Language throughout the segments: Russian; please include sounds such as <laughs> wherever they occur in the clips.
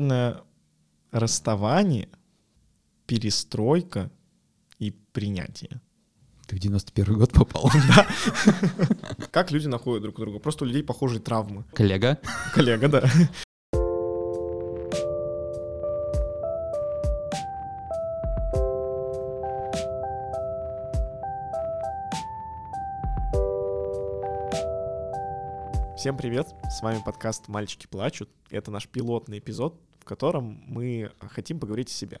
наверное, расставание, перестройка и принятие. Ты в 91 год попал? <laughs> Да. <laughs> Как люди находят друг друга? Просто у людей похожие травмы. Коллега? Коллега, да. Всем привет! С вами подкаст «Мальчики плачут». Это наш пилотный эпизод, в котором мы хотим поговорить о себе.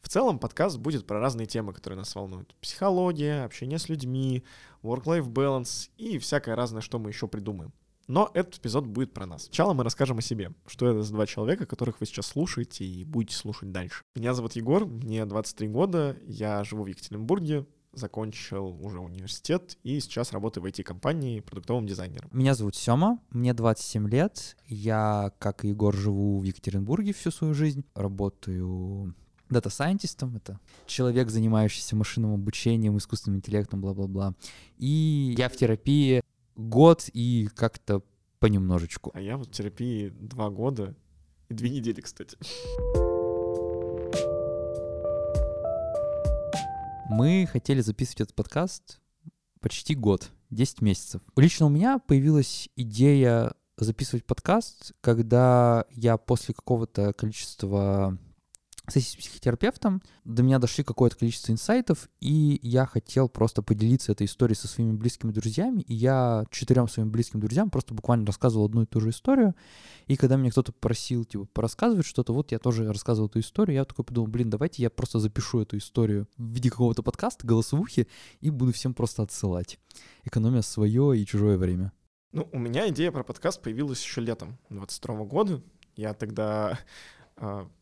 В целом подкаст будет про разные темы, которые нас волнуют. Психология, общение с людьми, work-life balance и всякое разное, что мы еще придумаем. Но этот эпизод будет про нас. Сначала мы расскажем о себе, что это за два человека, которых вы сейчас слушаете и будете слушать дальше. Меня зовут Егор, мне 23 года, я живу в Екатеринбурге, закончил уже университет и сейчас работаю в IT-компании продуктовым дизайнером. Меня зовут Сёма, мне 27 лет. Я, как и Егор, живу в Екатеринбурге всю свою жизнь. Работаю дата-сайентистом, это человек, занимающийся машинным обучением, искусственным интеллектом, бла-бла-бла. И я в терапии год и как-то понемножечку. А я в терапии два года и две недели, кстати. Мы хотели записывать этот подкаст почти год, 10 месяцев. Лично у меня появилась идея записывать подкаст, когда я после какого-то количества сессии с психотерапевтом, до меня дошли какое-то количество инсайтов, и я хотел просто поделиться этой историей со своими близкими друзьями, и я четырем своим близким друзьям просто буквально рассказывал одну и ту же историю, и когда меня кто-то просил, типа, порассказывать что-то, вот я тоже рассказывал эту историю, я такой подумал, блин, давайте я просто запишу эту историю в виде какого-то подкаста, голосовухи, и буду всем просто отсылать, экономя свое и чужое время. Ну, у меня идея про подкаст появилась еще летом 22 года. Я тогда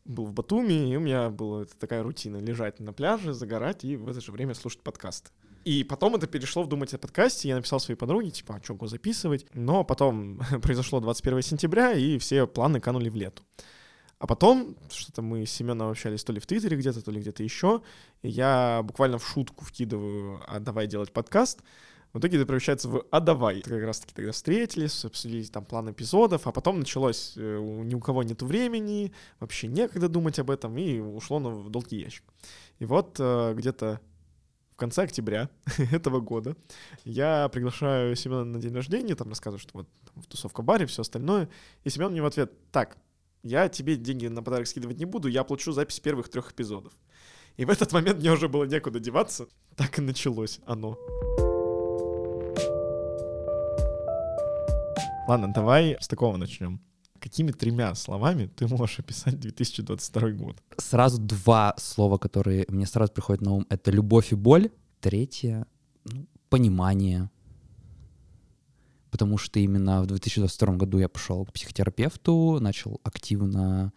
был в Батуми, и у меня была такая рутина — лежать на пляже, загорать и в это же время слушать подкасты. И потом это перешло в думать о подкасте, я написал своей подруге, типа, а что, го записывать? Но потом <laughs> произошло 21 сентября, и все планы канули в лету. А потом, что-то мы с Семеном общались то ли в Твиттере где-то, то ли где-то еще, и я буквально в шутку вкидываю, а давай делать подкаст — в итоге это превращается в «а давай». Как раз-таки тогда встретились, обсудили там план эпизодов, а потом началось э, ни у кого нету времени, вообще некогда думать об этом, и ушло на в долгий ящик. И вот э, где-то в конце октября <laughs> этого года я приглашаю Семена на день рождения, там рассказываю, что вот там, в тусовка-баре, все остальное, и Семен мне в ответ, так, я тебе деньги на подарок скидывать не буду, я оплачу запись первых трех эпизодов. И в этот момент мне уже было некуда деваться, так и началось оно. Ладно, давай с такого начнем. Какими тремя словами ты можешь описать 2022 год? Сразу два слова, которые мне сразу приходят на ум. Это любовь и боль. Третье ну, — понимание. Потому что именно в 2022 году я пошел к психотерапевту, начал активно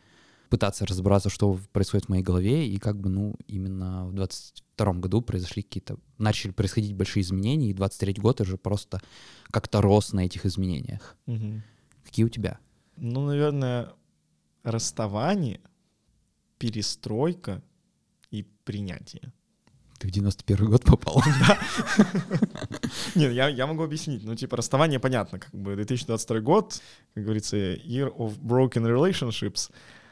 пытаться разобраться, что происходит в моей голове, и как бы, ну, именно в 22 году произошли какие-то, начали происходить большие изменения, и 23 год уже просто как-то рос на этих изменениях. Угу. Какие у тебя? Ну, наверное, расставание, перестройка и принятие. Ты в 91 год попал? <laughs> Да. Нет, я, я могу объяснить. Ну, типа, расставание понятно. Как бы 2022 год, как говорится, year of broken relationships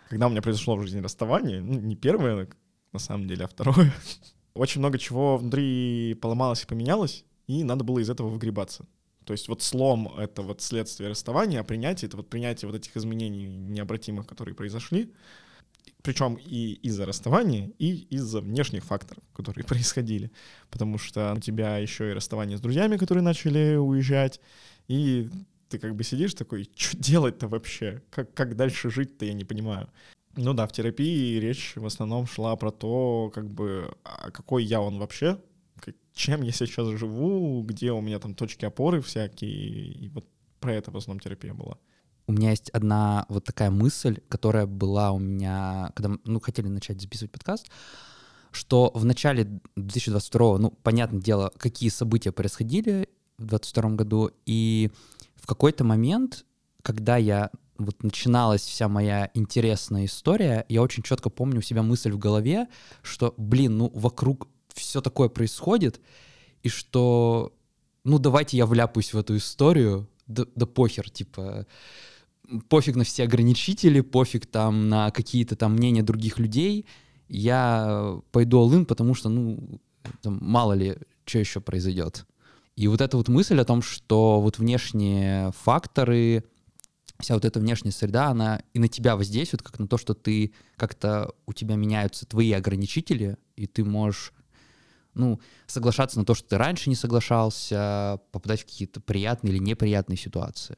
когда у меня произошло в жизни расставание, ну, не первое, на самом деле, а второе, <laughs> очень много чего внутри поломалось и поменялось, и надо было из этого выгребаться. То есть вот слом — это вот следствие расставания, а принятие — это вот принятие вот этих изменений необратимых, которые произошли, причем и из-за расставания, и из-за внешних факторов, которые <laughs> происходили. Потому что у тебя еще и расставание с друзьями, которые начали уезжать, и ты как бы сидишь такой, что делать-то вообще? Как, как дальше жить-то, я не понимаю. Ну да, в терапии речь в основном шла про то, как бы, а какой я он вообще, чем я сейчас живу, где у меня там точки опоры всякие, и вот про это в основном терапия была. У меня есть одна вот такая мысль, которая была у меня, когда мы ну, хотели начать записывать подкаст, что в начале 2022, ну, понятное дело, какие события происходили в 2022 году, и в какой-то момент, когда я вот начиналась вся моя интересная история, я очень четко помню у себя мысль в голове, что, блин, ну вокруг все такое происходит, и что, ну давайте я вляпаюсь в эту историю, да, да похер, типа, пофиг на все ограничители, пофиг там на какие-то там мнения других людей, я пойду all потому что, ну, там, мало ли, что еще произойдет. И вот эта вот мысль о том, что вот внешние факторы, вся вот эта внешняя среда, она и на тебя воздействует, как на то, что ты как-то у тебя меняются твои ограничители, и ты можешь ну, соглашаться на то, что ты раньше не соглашался, попадать в какие-то приятные или неприятные ситуации.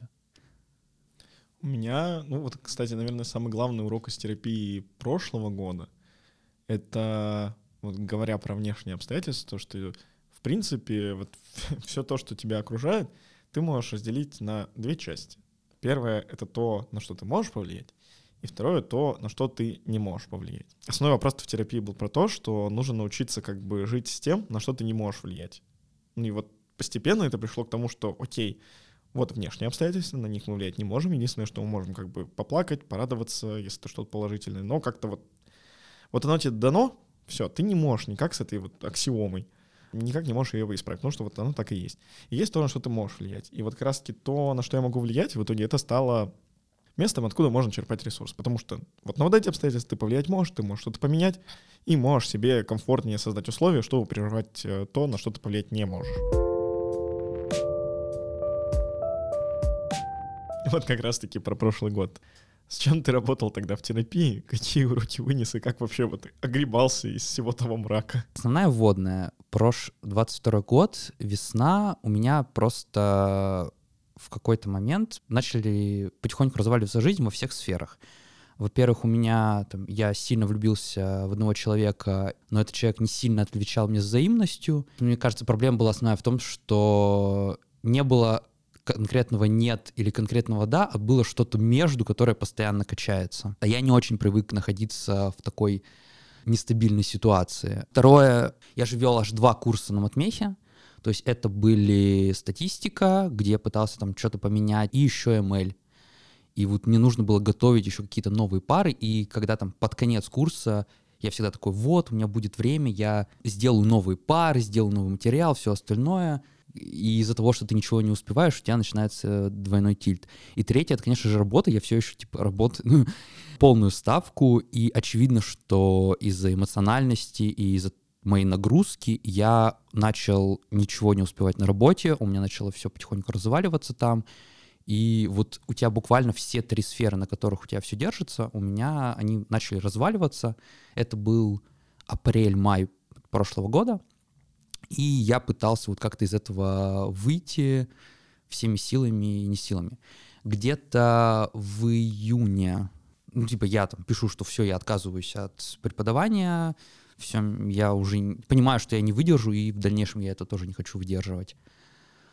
У меня, ну вот, кстати, наверное, самый главный урок из терапии прошлого года — это, вот говоря про внешние обстоятельства, то, что, в принципе, вот <laughs> все то, что тебя окружает, ты можешь разделить на две части. Первое — это то, на что ты можешь повлиять, и второе — то, на что ты не можешь повлиять. Основной вопрос в терапии был про то, что нужно научиться как бы жить с тем, на что ты не можешь влиять. Ну и вот постепенно это пришло к тому, что, окей, вот внешние обстоятельства, на них мы влиять не можем. Единственное, что мы можем как бы поплакать, порадоваться, если это что-то положительное. Но как-то вот, вот оно тебе дано, все, ты не можешь никак с этой вот аксиомой, никак не можешь ее исправить, потому что вот оно так и есть. И есть то, на что ты можешь влиять. И вот как раз-таки то, на что я могу влиять, в итоге это стало местом, откуда можно черпать ресурс. Потому что вот на вот эти обстоятельства ты повлиять можешь, ты можешь что-то поменять, и можешь себе комфортнее создать условия, чтобы прервать э, то, на что ты повлиять не можешь. Вот как раз-таки про прошлый год. С чем ты работал тогда в терапии? Какие уроки вынес и как вообще вот огребался из всего того мрака? Основная вводная. Прош 22 год, весна, у меня просто в какой-то момент начали потихоньку разваливаться жизнь во всех сферах. Во-первых, у меня там, я сильно влюбился в одного человека, но этот человек не сильно отвечал мне взаимностью. Мне кажется, проблема была основная в том, что не было конкретного нет или конкретного да, а было что-то между, которое постоянно качается. А я не очень привык находиться в такой нестабильной ситуации. Второе, я же вел аж два курса на матмехе, то есть это были статистика, где я пытался там что-то поменять, и еще ML. И вот мне нужно было готовить еще какие-то новые пары, и когда там под конец курса я всегда такой, вот, у меня будет время, я сделаю новые пары, сделаю новый материал, все остальное — и из-за того, что ты ничего не успеваешь, у тебя начинается двойной тильт. И третье, это, конечно же, работа. Я все еще, типа, работаю ну, <laughs> полную ставку, и очевидно, что из-за эмоциональности и из-за моей нагрузки я начал ничего не успевать на работе, у меня начало все потихоньку разваливаться там, и вот у тебя буквально все три сферы, на которых у тебя все держится, у меня они начали разваливаться. Это был апрель-май прошлого года, и я пытался вот как-то из этого выйти всеми силами и не силами. Где-то в июне, ну, типа, я там пишу, что все, я отказываюсь от преподавания, все, я уже понимаю, что я не выдержу, и в дальнейшем я это тоже не хочу выдерживать.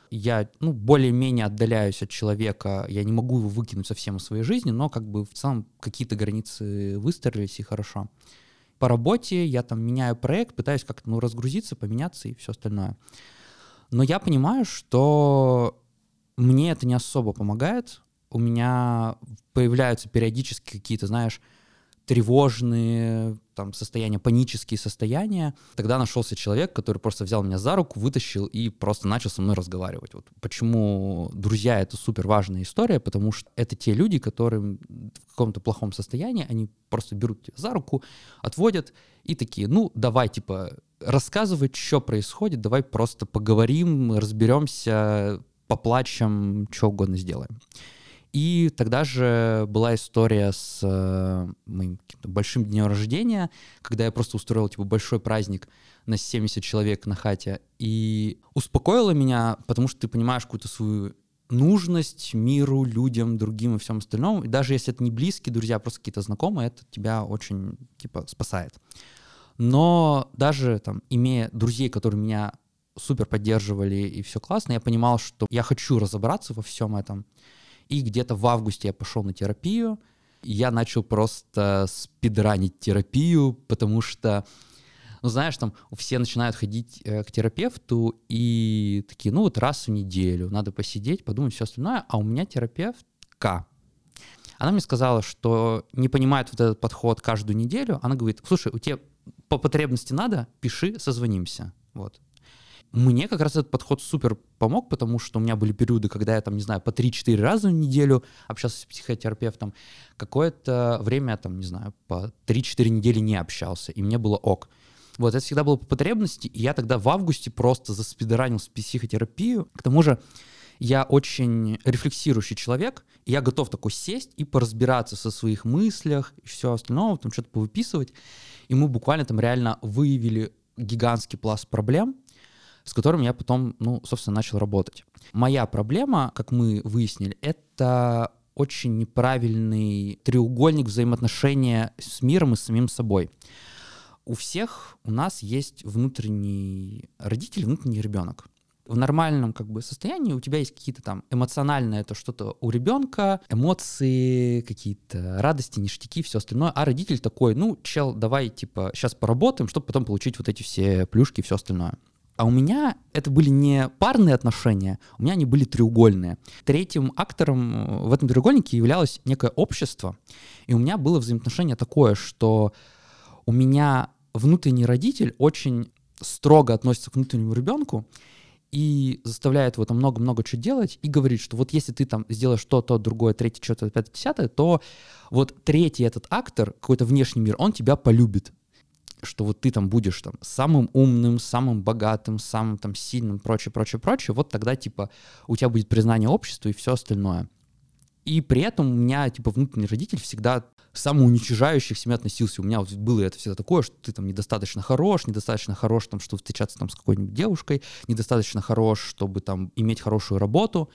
Я, ну, более-менее отдаляюсь от человека, я не могу его выкинуть совсем из своей жизни, но как бы в целом какие-то границы выстроились, и хорошо по работе, я там меняю проект, пытаюсь как-то ну, разгрузиться, поменяться и все остальное. Но я понимаю, что мне это не особо помогает. У меня появляются периодически какие-то, знаешь, тревожные там, состояния, панические состояния. Тогда нашелся человек, который просто взял меня за руку, вытащил и просто начал со мной разговаривать. Вот почему друзья — это супер важная история, потому что это те люди, которые в каком-то плохом состоянии, они просто берут тебя за руку, отводят и такие, ну, давай, типа, рассказывай, что происходит, давай просто поговорим, разберемся, поплачем, что угодно сделаем. И тогда же была история с э, моим большим днем рождения, когда я просто устроил типа большой праздник на 70 человек на хате. И успокоило меня, потому что ты понимаешь какую-то свою нужность миру, людям, другим и всем остальному. И даже если это не близкие друзья, а просто какие-то знакомые, это тебя очень типа спасает. Но даже там, имея друзей, которые меня супер поддерживали и все классно, я понимал, что я хочу разобраться во всем этом. И где-то в августе я пошел на терапию. Я начал просто спидранить терапию, потому что, ну знаешь, там все начинают ходить э, к терапевту и такие, ну вот раз в неделю надо посидеть, подумать все остальное, а у меня терапевтка. Она мне сказала, что не понимает вот этот подход каждую неделю. Она говорит, слушай, у тебя по потребности надо, пиши, созвонимся. Вот. Мне как раз этот подход супер помог, потому что у меня были периоды, когда я там, не знаю, по 3-4 раза в неделю общался с психотерапевтом. Какое-то время там, не знаю, по 3-4 недели не общался, и мне было ок. Вот, это всегда было по потребности, и я тогда в августе просто заспидоранил психотерапию. К тому же я очень рефлексирующий человек, и я готов такой сесть и поразбираться со своих мыслях и все остальное, там что-то повыписывать. И мы буквально там реально выявили гигантский пласт проблем, с которым я потом, ну, собственно, начал работать. Моя проблема, как мы выяснили, это очень неправильный треугольник взаимоотношения с миром и с самим собой. У всех у нас есть внутренний родитель, внутренний ребенок в нормальном как бы состоянии у тебя есть какие-то там эмоциональные, это что-то у ребенка, эмоции, какие-то радости, ништяки, все остальное, а родитель такой, ну, чел, давай, типа, сейчас поработаем, чтобы потом получить вот эти все плюшки и все остальное. А у меня это были не парные отношения, у меня они были треугольные. Третьим актором в этом треугольнике являлось некое общество, и у меня было взаимоотношение такое, что у меня внутренний родитель очень строго относится к внутреннему ребенку, и заставляет его там много-много чего делать, и говорит, что вот если ты там сделаешь то, то, другое, третье, что-то, пятое, десятое, то вот третий этот актор, какой-то внешний мир, он тебя полюбит. Что вот ты там будешь там самым умным, самым богатым, самым там сильным, прочее, прочее, прочее, вот тогда типа у тебя будет признание общества и все остальное. И при этом у меня, типа, внутренний родитель всегда самоуничижающе к себе относился. У меня вот было это всегда такое, что ты там недостаточно хорош, недостаточно хорош, там, чтобы встречаться там с какой-нибудь девушкой, недостаточно хорош, чтобы там иметь хорошую работу.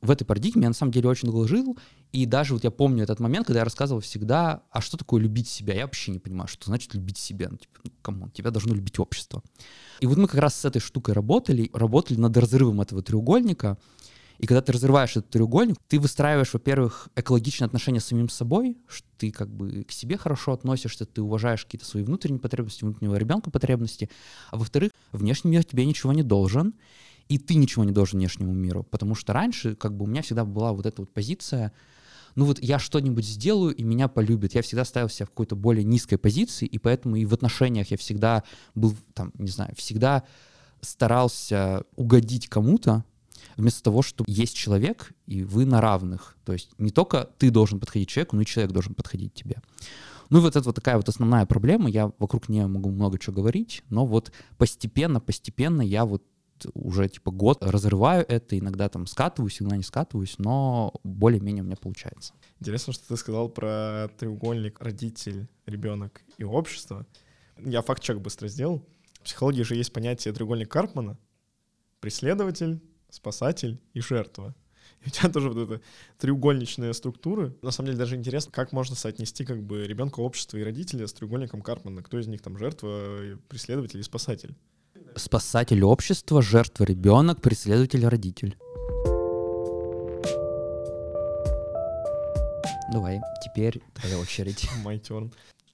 В этой парадигме я на самом деле очень долго жил, и даже вот я помню этот момент, когда я рассказывал всегда, а что такое любить себя? Я вообще не понимаю, что значит любить себя. Ну, типа, ну, come on, тебя должно любить общество. И вот мы как раз с этой штукой работали, работали над разрывом этого треугольника, и когда ты разрываешь этот треугольник, ты выстраиваешь, во-первых, экологичные отношения с самим собой, что ты как бы к себе хорошо относишься, ты уважаешь какие-то свои внутренние потребности, внутреннего ребенка потребности, а во-вторых, внешний мир тебе ничего не должен, и ты ничего не должен внешнему миру, потому что раньше как бы у меня всегда была вот эта вот позиция, ну вот я что-нибудь сделаю, и меня полюбят. Я всегда ставил себя в какой-то более низкой позиции, и поэтому и в отношениях я всегда был, там, не знаю, всегда старался угодить кому-то, вместо того, что есть человек, и вы на равных. То есть не только ты должен подходить человеку, но и человек должен подходить тебе. Ну и вот это вот такая вот основная проблема. Я вокруг нее могу много чего говорить, но вот постепенно, постепенно я вот уже типа год разрываю это, иногда там скатываюсь, иногда не скатываюсь, но более-менее у меня получается. Интересно, что ты сказал про треугольник родитель, ребенок и общество. Я факт-чек быстро сделал. В психологии же есть понятие треугольник Карпмана. Преследователь, спасатель и жертва. И у тебя тоже вот эта треугольничная структура. На самом деле даже интересно, как можно соотнести как бы ребенка, общество и родителя с треугольником Карпмана. Кто из них там жертва, преследователь и спасатель? Спасатель общества, жертва ребенок, преследователь родитель. Давай, теперь твоя очередь. <laughs> My turn.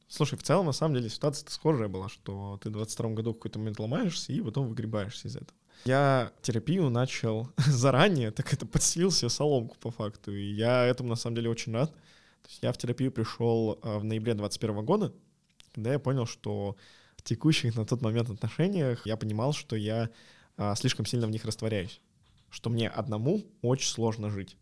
Слушай, в целом, на самом деле, ситуация схожая была, что ты в 22 году в какой-то момент ломаешься и потом выгребаешься из этого. Я терапию начал <laughs> заранее, так это подстелил себе соломку по факту, и я этому на самом деле очень рад. То есть я в терапию пришел а, в ноябре 21 года, когда я понял, что текущих на тот момент отношениях я понимал, что я а, слишком сильно в них растворяюсь, что мне одному очень сложно жить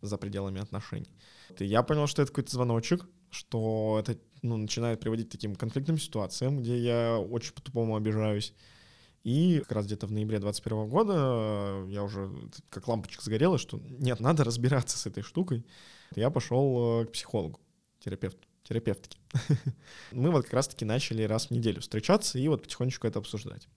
за пределами отношений. И я понял, что это какой-то звоночек, что это ну, начинает приводить к таким конфликтным ситуациям, где я очень по-тупому обижаюсь. И как раз где-то в ноябре 2021 года э, я уже как лампочка сгорела, что нет, надо разбираться с этой штукой. Я пошел э, к психологу, терапевту, терапевтке. <laughs> Мы вот как раз-таки начали раз в неделю встречаться и вот потихонечку это обсуждать.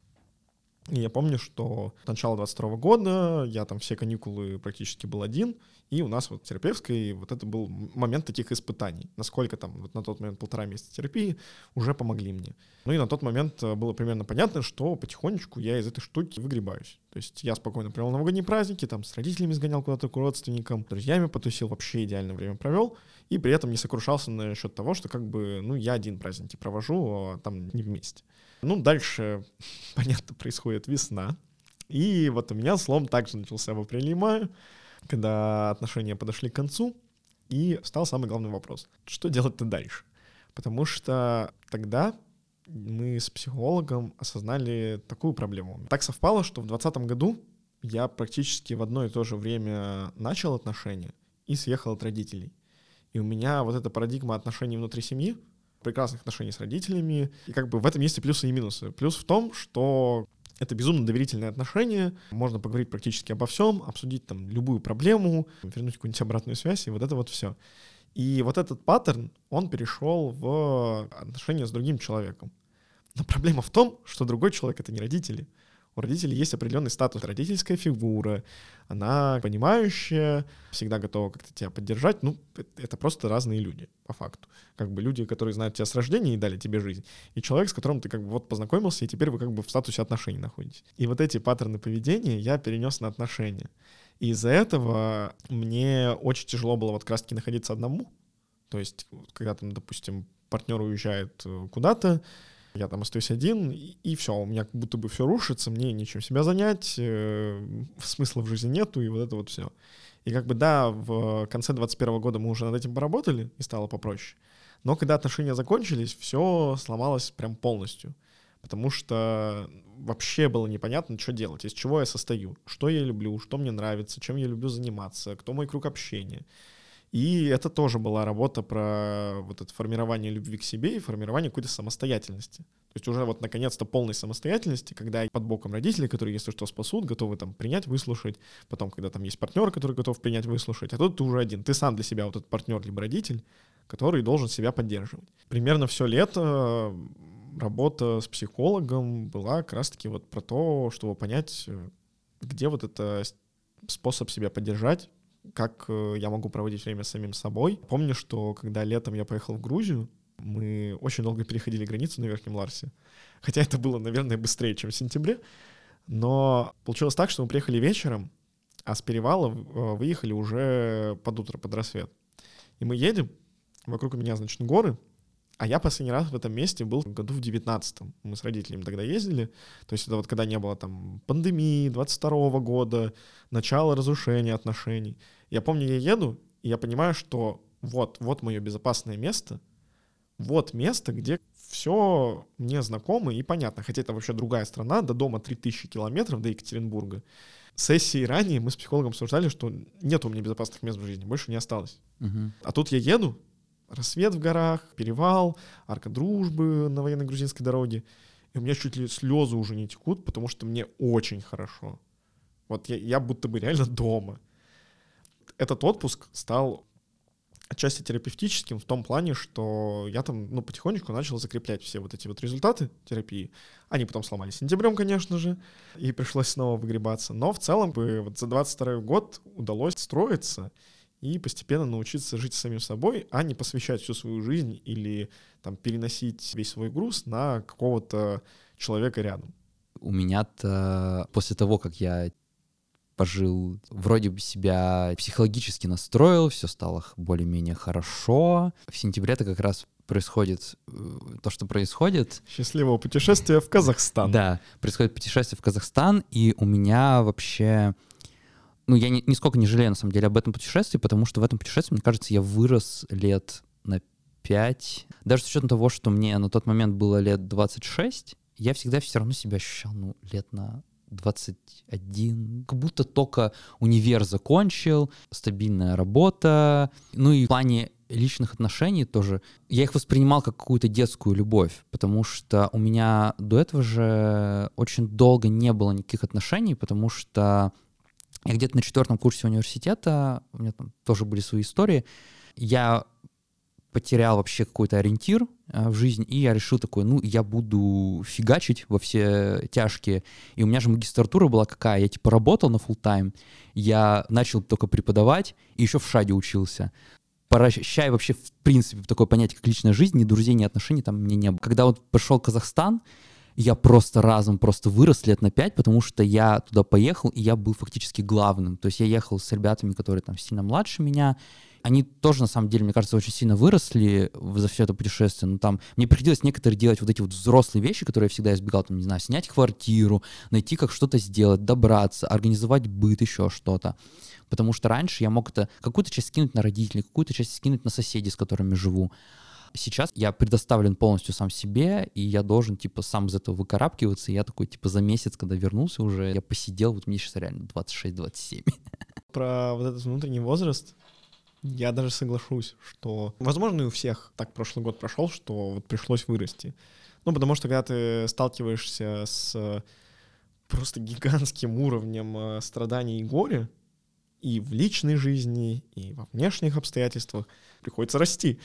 И я помню, что начало 22 года, я там все каникулы практически был один, и у нас вот терапевтской вот это был момент таких испытаний. Насколько там вот на тот момент полтора месяца терапии уже помогли мне. Ну и на тот момент э, было примерно понятно, что потихонечку я из этой штуки выгребаюсь. То есть я спокойно провел новогодние праздники, там с родителями сгонял куда-то к родственникам, с друзьями потусил, вообще идеальное время провел, и при этом не сокрушался насчет того, что как бы, ну, я один праздники провожу, а там не вместе. Ну, дальше, <laughs> понятно, происходит весна. И вот у меня слом также начался в апреле и мае, когда отношения подошли к концу, и стал самый главный вопрос. Что делать-то дальше? Потому что тогда мы с психологом осознали такую проблему. Так совпало, что в 2020 году я практически в одно и то же время начал отношения и съехал от родителей. И у меня вот эта парадигма отношений внутри семьи, прекрасных отношений с родителями, и как бы в этом есть и плюсы, и минусы. Плюс в том, что это безумно доверительные отношения, можно поговорить практически обо всем, обсудить там любую проблему, вернуть какую-нибудь обратную связь, и вот это вот все. И вот этот паттерн, он перешел в отношения с другим человеком. Но проблема в том, что другой человек — это не родители. У родителей есть определенный статус, родительская фигура, она понимающая, всегда готова как-то тебя поддержать. Ну, это просто разные люди, по факту. Как бы люди, которые знают тебя с рождения и дали тебе жизнь, и человек, с которым ты как бы вот познакомился, и теперь вы как бы в статусе отношений находитесь. И вот эти паттерны поведения я перенес на отношения. И из-за этого мне очень тяжело было вот как раз-таки находиться одному. То есть, когда там, допустим, партнер уезжает э, куда-то, я там остаюсь один, и, и все, у меня как будто бы все рушится, мне нечем себя занять, э, смысла в жизни нету, и вот это вот все. И как бы да, в конце 21 года мы уже над этим поработали, и стало попроще. Но когда отношения закончились, все сломалось прям полностью. Потому что вообще было непонятно, что делать, из чего я состою, что я люблю, что мне нравится, чем я люблю заниматься, кто мой круг общения. И это тоже была работа про вот это формирование любви к себе и формирование какой-то самостоятельности. То есть уже вот наконец-то полной самостоятельности, когда под боком родители, которые, если что, спасут, готовы там принять, выслушать. Потом, когда там есть партнер, который готов принять, выслушать. А тут ты уже один. Ты сам для себя вот этот партнер либо родитель, который должен себя поддерживать. Примерно все лето работа с психологом была как раз-таки вот про то, чтобы понять, где вот это способ себя поддержать, как э, я могу проводить время с самим собой. Помню, что когда летом я поехал в Грузию, мы очень долго переходили границу на Верхнем Ларсе. Хотя это было, наверное, быстрее, чем в сентябре. Но получилось так, что мы приехали вечером, а с перевала э, выехали уже под утро, под рассвет. И мы едем, вокруг меня, значит, горы, а я последний раз в этом месте был в году в 19-м. Мы с родителями тогда ездили. То есть это вот когда не было там пандемии, 22-го года, начало разрушения отношений. Я помню, я еду, и я понимаю, что вот, вот мое безопасное место, вот место, где все мне знакомо и понятно. Хотя это вообще другая страна, до дома 3000 километров, до Екатеринбурга. Сессии ранее мы с психологом обсуждали, что нет у меня безопасных мест в жизни, больше не осталось. Угу. А тут я еду, рассвет в горах, перевал, арка дружбы на военной грузинской дороге. И у меня чуть ли слезы уже не текут, потому что мне очень хорошо. Вот я, я будто бы реально дома. Этот отпуск стал отчасти терапевтическим в том плане, что я там, ну, потихонечку начал закреплять все вот эти вот результаты терапии. Они потом сломались сентябрем, конечно же, и пришлось снова выгребаться. Но в целом, вот за 22 год удалось строиться и постепенно научиться жить самим собой, а не посвящать всю свою жизнь или там переносить весь свой груз на какого-то человека рядом. У меня-то после того, как я пожил, вроде бы себя психологически настроил, все стало более-менее хорошо. В сентябре это как раз происходит э, то, что происходит. Счастливого путешествия в Казахстан. Да, происходит путешествие в Казахстан, и у меня вообще ну, я ни, нисколько не жалею, на самом деле, об этом путешествии, потому что в этом путешествии, мне кажется, я вырос лет на 5. Даже с учетом того, что мне на тот момент было лет 26, я всегда все равно себя ощущал, ну, лет на 21, как будто только универ закончил, стабильная работа, ну и в плане личных отношений тоже, я их воспринимал как какую-то детскую любовь, потому что у меня до этого же очень долго не было никаких отношений, потому что я где-то на четвертом курсе университета, у меня там тоже были свои истории, я потерял вообще какой-то ориентир э, в жизнь, и я решил такой, ну, я буду фигачить во все тяжкие. И у меня же магистратура была какая? Я типа работал на full тайм я начал только преподавать, и еще в ШАДе учился. Прощай вообще, в принципе, такое понятие, как личная жизнь, ни друзей, ни отношений там мне не было. Когда вот пришел Казахстан, я просто разом просто вырос лет на пять, потому что я туда поехал, и я был фактически главным. То есть я ехал с ребятами, которые там сильно младше меня, они тоже, на самом деле, мне кажется, очень сильно выросли за все это путешествие. Но там мне приходилось некоторые делать вот эти вот взрослые вещи, которые я всегда избегал, там, не знаю, снять квартиру, найти, как что-то сделать, добраться, организовать быт, еще что-то. Потому что раньше я мог это какую-то часть скинуть на родителей, какую-то часть скинуть на соседей, с которыми живу. Сейчас я предоставлен полностью сам себе, и я должен, типа, сам из этого выкарабкиваться. И я такой, типа, за месяц, когда вернулся уже, я посидел, вот мне сейчас реально 26-27. <laughs> Про вот этот внутренний возраст я даже соглашусь, что, возможно, и у всех так прошлый год прошел, что вот пришлось вырасти. Ну, потому что когда ты сталкиваешься с просто гигантским уровнем э, страданий и горя, и в личной жизни, и во внешних обстоятельствах, приходится расти.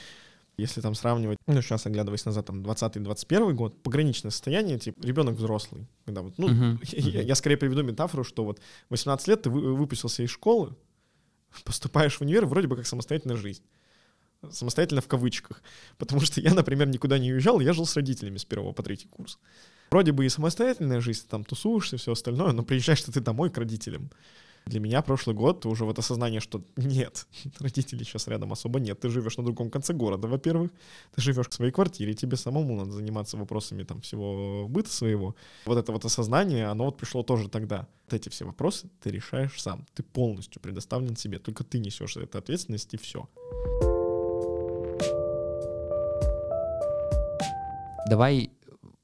Если там сравнивать, ну, сейчас оглядываясь назад, там, 20-21 год, пограничное состояние, типа, ребенок взрослый. Когда вот, ну, uh-huh. <laughs> я, я скорее приведу метафору, что вот 18 лет ты выпустился из школы, <laughs> поступаешь в универ вроде бы как самостоятельная жизнь. Самостоятельно в кавычках. Потому что я, например, никуда не уезжал, я жил с родителями с первого по третий курс. Вроде бы и самостоятельная жизнь, там тусуешься, все остальное, но приезжаешь ты домой к родителям. Для меня прошлый год уже вот осознание, что нет, <laughs> родителей сейчас рядом особо нет. Ты живешь на другом конце города, во-первых. Ты живешь в своей квартире, тебе самому надо заниматься вопросами там всего быта своего. Вот это вот осознание, оно вот пришло тоже тогда. Вот эти все вопросы ты решаешь сам. Ты полностью предоставлен себе. Только ты несешь эту ответственность и все. Давай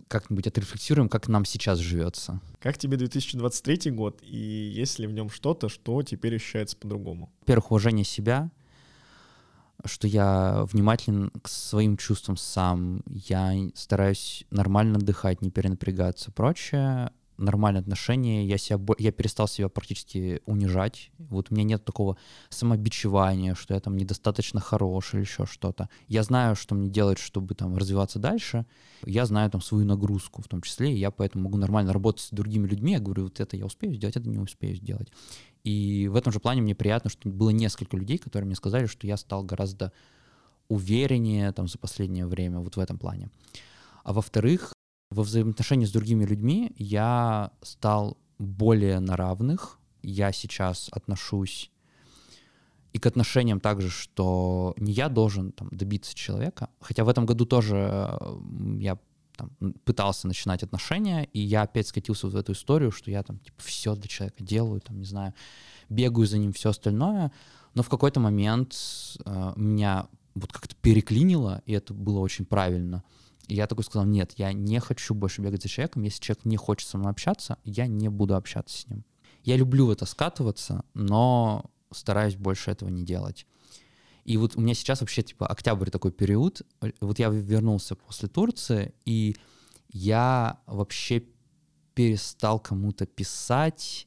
как-нибудь отрефлексируем, как нам сейчас живется. Как тебе 2023 год, и есть ли в нем что-то, что теперь ощущается по-другому? Во-первых, уважение себя, что я внимателен к своим чувствам сам, я стараюсь нормально отдыхать, не перенапрягаться, прочее нормальные отношения, я, себя, я перестал себя практически унижать. Вот у меня нет такого самобичевания, что я там недостаточно хорош или еще что-то. Я знаю, что мне делать, чтобы там развиваться дальше. Я знаю там свою нагрузку в том числе, и я поэтому могу нормально работать с другими людьми. Я говорю, вот это я успею сделать, это не успею сделать. И в этом же плане мне приятно, что было несколько людей, которые мне сказали, что я стал гораздо увереннее там за последнее время вот в этом плане. А во-вторых, во взаимоотношении с другими людьми я стал более на равных. Я сейчас отношусь и к отношениям также, что не я должен там, добиться человека, хотя в этом году тоже я там, пытался начинать отношения, и я опять скатился в эту историю, что я там типа все для человека делаю, там, не знаю, бегаю за ним, все остальное, но в какой-то момент э, меня вот как-то переклинило, и это было очень правильно — и я такой сказал, нет, я не хочу больше бегать за человеком. Если человек не хочет со мной общаться, я не буду общаться с ним. Я люблю в это скатываться, но стараюсь больше этого не делать. И вот у меня сейчас вообще, типа, октябрь такой период. Вот я вернулся после Турции, и я вообще перестал кому-то писать.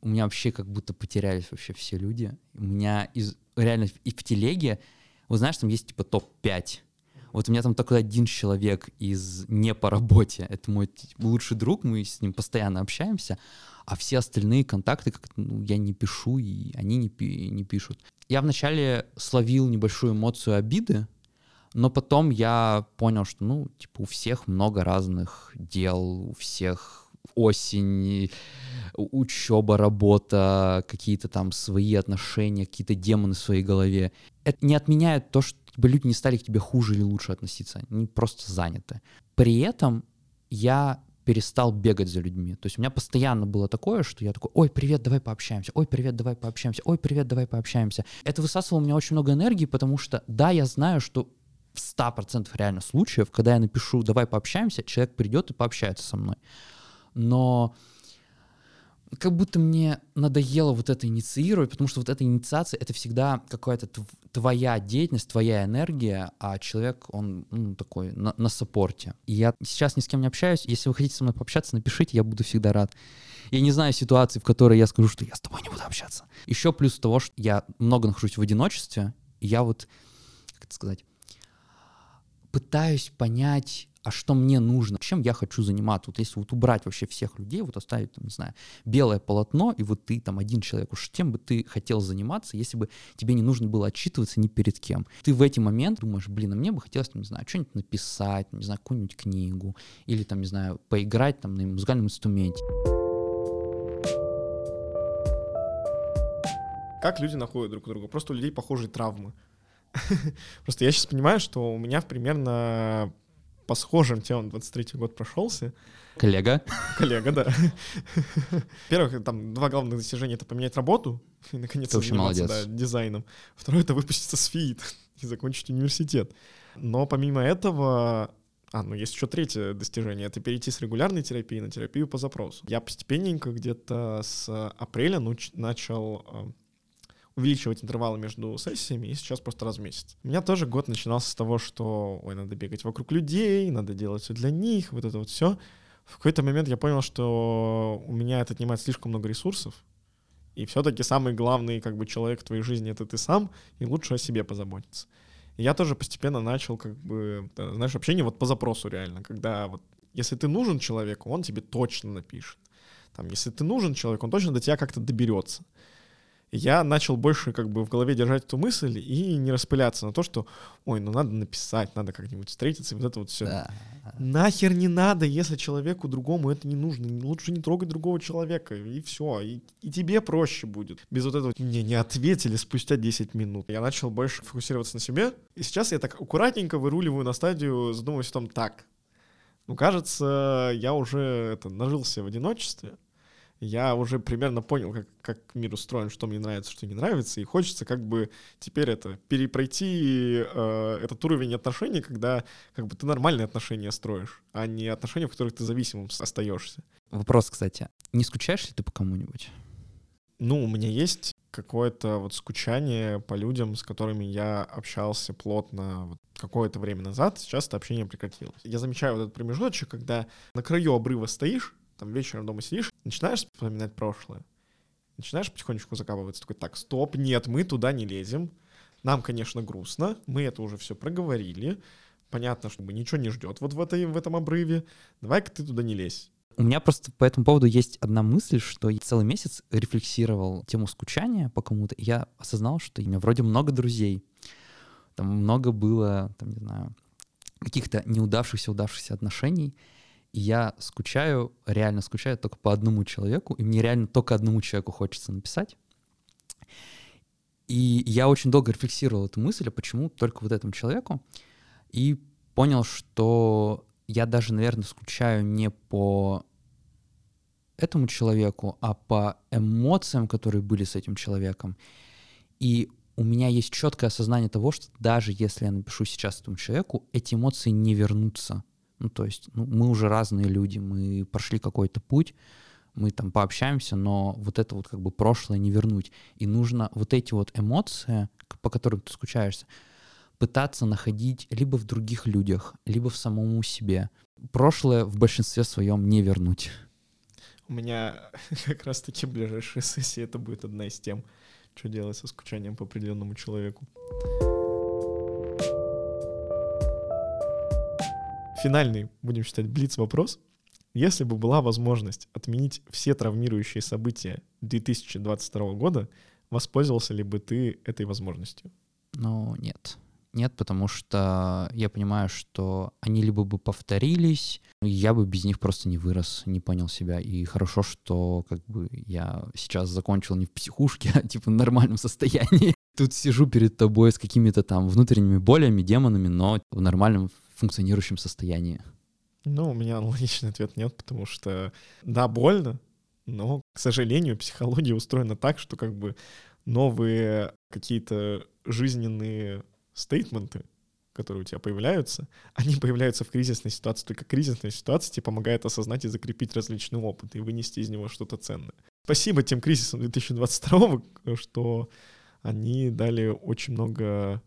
У меня вообще как будто потерялись вообще все люди. У меня из, реально и в телеге, вот знаешь, там есть типа топ-5 вот у меня там такой один человек из не по работе. Это мой лучший друг, мы с ним постоянно общаемся. А все остальные контакты как ну, я не пишу, и они не, пи не пишут. Я вначале словил небольшую эмоцию обиды, но потом я понял, что, ну, типа, у всех много разных дел, у всех осень, учеба, работа, какие-то там свои отношения, какие-то демоны в своей голове. Это не отменяет то, что бы люди не стали к тебе хуже или лучше относиться, они просто заняты. При этом я перестал бегать за людьми. То есть у меня постоянно было такое, что я такой, ой, привет, давай пообщаемся, ой, привет, давай пообщаемся, ой, привет, давай пообщаемся. Это высасывало у меня очень много энергии, потому что, да, я знаю, что в 100% реально случаев, когда я напишу «давай пообщаемся», человек придет и пообщается со мной. Но как будто мне надоело вот это инициировать, потому что вот эта инициация — это всегда какая-то твоя деятельность, твоя энергия, а человек, он ну, такой на, на саппорте. И я сейчас ни с кем не общаюсь. Если вы хотите со мной пообщаться, напишите, я буду всегда рад. Я не знаю ситуации, в которой я скажу, что я с тобой не буду общаться. Еще плюс того, что я много нахожусь в одиночестве, и я вот, как это сказать, пытаюсь понять а что мне нужно, чем я хочу заниматься. Вот если вот убрать вообще всех людей, вот оставить, там, не знаю, белое полотно, и вот ты там один человек, уж тем бы ты хотел заниматься, если бы тебе не нужно было отчитываться ни перед кем. Ты в эти моменты думаешь, блин, а мне бы хотелось, там, не знаю, что-нибудь написать, не знаю, какую-нибудь книгу, или там, не знаю, поиграть там на музыкальном инструменте. Как люди находят друг друга? Просто у людей похожие травмы. <laughs> Просто я сейчас понимаю, что у меня примерно по схожим темам 23-й год прошелся. Коллега. Коллега, да. Первых, там, два главных достижения — это поменять работу и, наконец, заниматься да, дизайном. Второе — это выпуститься с ФИИТ и закончить университет. Но помимо этого, а, ну есть еще третье достижение, это перейти с регулярной терапии на терапию по запросу. Я постепенненько где-то с апреля нуч- начал э, увеличивать интервалы между сессиями, и сейчас просто раз в месяц. У меня тоже год начинался с того, что, ой, надо бегать вокруг людей, надо делать все для них, вот это вот все. В какой-то момент я понял, что у меня это отнимает слишком много ресурсов, и все-таки самый главный как бы человек в твоей жизни — это ты сам, и лучше о себе позаботиться. И я тоже постепенно начал как бы, знаешь, общение вот по запросу реально, когда вот если ты нужен человеку, он тебе точно напишет. Там, если ты нужен человеку, он точно до тебя как-то доберется я начал больше как бы в голове держать эту мысль и не распыляться на то, что, ой, ну надо написать, надо как-нибудь встретиться, и вот это вот все. Да. Нахер не надо, если человеку другому это не нужно. Лучше не трогать другого человека, и все. И, и тебе проще будет. Без вот этого мне не ответили спустя 10 минут. Я начал больше фокусироваться на себе, и сейчас я так аккуратненько выруливаю на стадию, задумываюсь о том, так, ну, кажется, я уже это, нажился в одиночестве, я уже примерно понял, как, как мир устроен, что мне нравится, что не нравится, и хочется как бы теперь это перепройти э, этот уровень отношений, когда как бы ты нормальные отношения строишь, а не отношения, в которых ты зависимым остаешься. Вопрос, кстати, не скучаешь ли ты по кому-нибудь? Ну, у меня есть какое-то вот скучание по людям, с которыми я общался плотно вот какое-то время назад, сейчас это общение прекратилось. Я замечаю вот этот промежуточек, когда на краю обрыва стоишь, там вечером дома сидишь, начинаешь вспоминать прошлое, начинаешь потихонечку закапываться, такой, так, стоп, нет, мы туда не лезем, нам, конечно, грустно, мы это уже все проговорили, понятно, что ничего не ждет вот в, этой, в этом обрыве, давай-ка ты туда не лезь. У меня просто по этому поводу есть одна мысль, что я целый месяц рефлексировал тему скучания по кому-то, и я осознал, что у меня вроде много друзей, там много было, там, не знаю, каких-то неудавшихся, удавшихся отношений, и я скучаю, реально скучаю только по одному человеку, и мне реально только одному человеку хочется написать. И я очень долго рефлексировал эту мысль, а почему только вот этому человеку, и понял, что я даже, наверное, скучаю не по этому человеку, а по эмоциям, которые были с этим человеком. И у меня есть четкое осознание того, что даже если я напишу сейчас этому человеку, эти эмоции не вернутся. Ну, то есть ну, мы уже разные люди, мы прошли какой-то путь, мы там пообщаемся, но вот это вот как бы прошлое не вернуть. И нужно вот эти вот эмоции, по которым ты скучаешься, пытаться находить либо в других людях, либо в самому себе. Прошлое в большинстве своем не вернуть. У меня <laughs> как раз-таки ближайшая сессия это будет одна из тем, что делать со скучанием по определенному человеку. Финальный, будем считать, блиц-вопрос. Если бы была возможность отменить все травмирующие события 2022 года, воспользовался ли бы ты этой возможностью? Ну, нет. Нет, потому что я понимаю, что они либо бы повторились, я бы без них просто не вырос, не понял себя. И хорошо, что как бы я сейчас закончил не в психушке, <laughs> а типа в нормальном состоянии. Тут сижу перед тобой с какими-то там внутренними болями, демонами, но в нормальном функционирующем состоянии? Ну, у меня аналогичный ответ нет, потому что, да, больно, но, к сожалению, психология устроена так, что как бы новые какие-то жизненные стейтменты, которые у тебя появляются, они появляются в кризисной ситуации. Только кризисная ситуация тебе помогает осознать и закрепить различные опыты и вынести из него что-то ценное. Спасибо тем кризисам 2022, что они дали очень много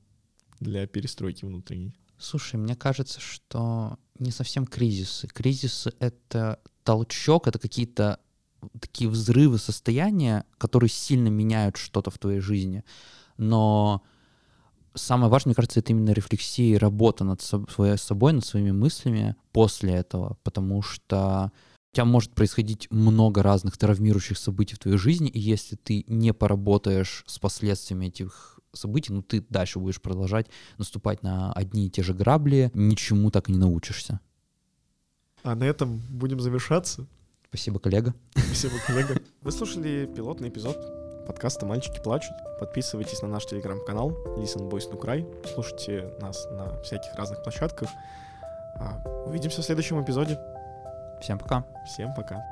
для перестройки внутренней. Слушай, мне кажется, что не совсем кризисы. Кризисы — это толчок, это какие-то такие взрывы состояния, которые сильно меняют что-то в твоей жизни. Но самое важное, мне кажется, это именно рефлексия и работа над своей собой, над своими мыслями после этого, потому что у тебя может происходить много разных травмирующих событий в твоей жизни, и если ты не поработаешь с последствиями этих событий, ну ты дальше будешь продолжать наступать на одни и те же грабли, ничему так и не научишься. А на этом будем завершаться. Спасибо, коллега. Спасибо, коллега. Вы слушали пилотный эпизод подкаста «Мальчики плачут». Подписывайтесь на наш телеграм-канал Listen Boys No Cry. Слушайте нас на всяких разных площадках. А, увидимся в следующем эпизоде. Всем пока. Всем пока.